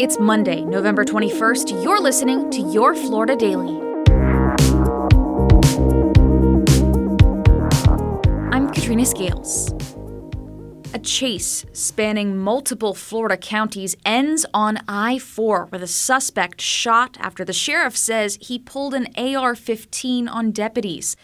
It's Monday, November 21st. You're listening to Your Florida Daily. I'm Katrina Scales. A chase spanning multiple Florida counties ends on I 4, where the suspect shot after the sheriff says he pulled an AR 15 on deputies.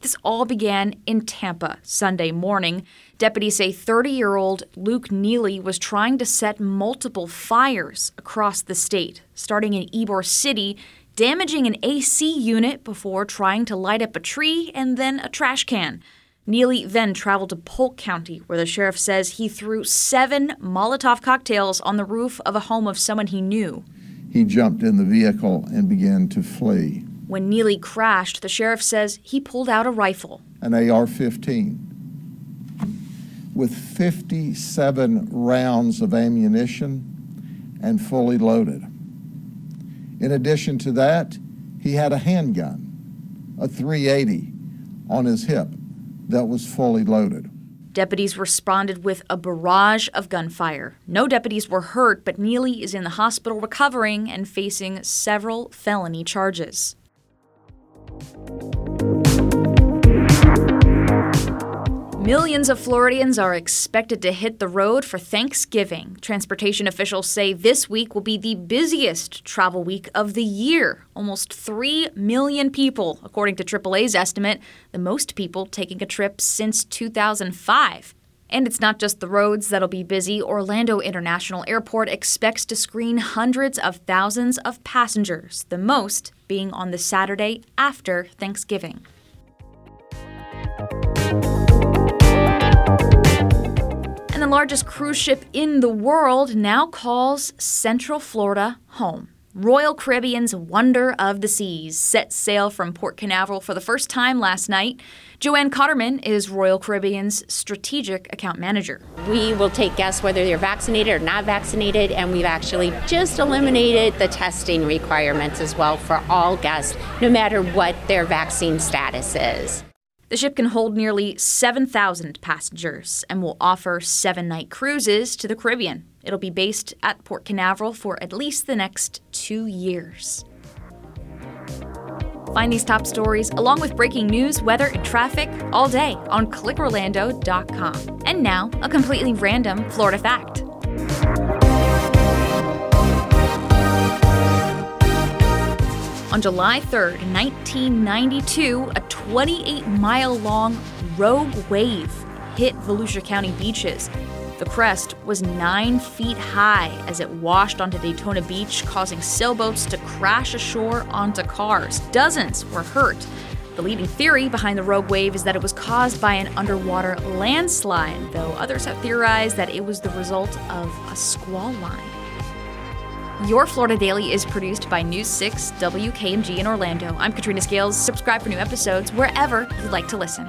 This all began in Tampa Sunday morning. Deputies say 30 year old Luke Neely was trying to set multiple fires across the state, starting in Ybor City, damaging an AC unit before trying to light up a tree and then a trash can. Neely then traveled to Polk County, where the sheriff says he threw seven Molotov cocktails on the roof of a home of someone he knew. He jumped in the vehicle and began to flee. When Neely crashed, the sheriff says he pulled out a rifle. An AR 15 with 57 rounds of ammunition and fully loaded. In addition to that, he had a handgun, a 380, on his hip that was fully loaded. Deputies responded with a barrage of gunfire. No deputies were hurt, but Neely is in the hospital recovering and facing several felony charges. Millions of Floridians are expected to hit the road for Thanksgiving. Transportation officials say this week will be the busiest travel week of the year. Almost 3 million people, according to AAA's estimate, the most people taking a trip since 2005. And it's not just the roads that'll be busy. Orlando International Airport expects to screen hundreds of thousands of passengers, the most being on the Saturday after Thanksgiving. The largest cruise ship in the world now calls Central Florida home. Royal Caribbean's Wonder of the Seas set sail from Port Canaveral for the first time last night. Joanne Cotterman is Royal Caribbean's strategic account manager. We will take guests whether they're vaccinated or not vaccinated, and we've actually just eliminated the testing requirements as well for all guests, no matter what their vaccine status is. The ship can hold nearly 7,000 passengers and will offer seven night cruises to the Caribbean. It'll be based at Port Canaveral for at least the next two years. Find these top stories along with breaking news, weather, and traffic all day on clickorlando.com. And now, a completely random Florida fact. On July 3, 1992, a 28 mile long rogue wave hit Volusia County beaches. The crest was nine feet high as it washed onto Daytona Beach, causing sailboats to crash ashore onto cars. Dozens were hurt. The leading theory behind the rogue wave is that it was caused by an underwater landslide, though others have theorized that it was the result of a squall line. Your Florida Daily is produced by News 6 WKMG in Orlando. I'm Katrina Scales. Subscribe for new episodes wherever you'd like to listen.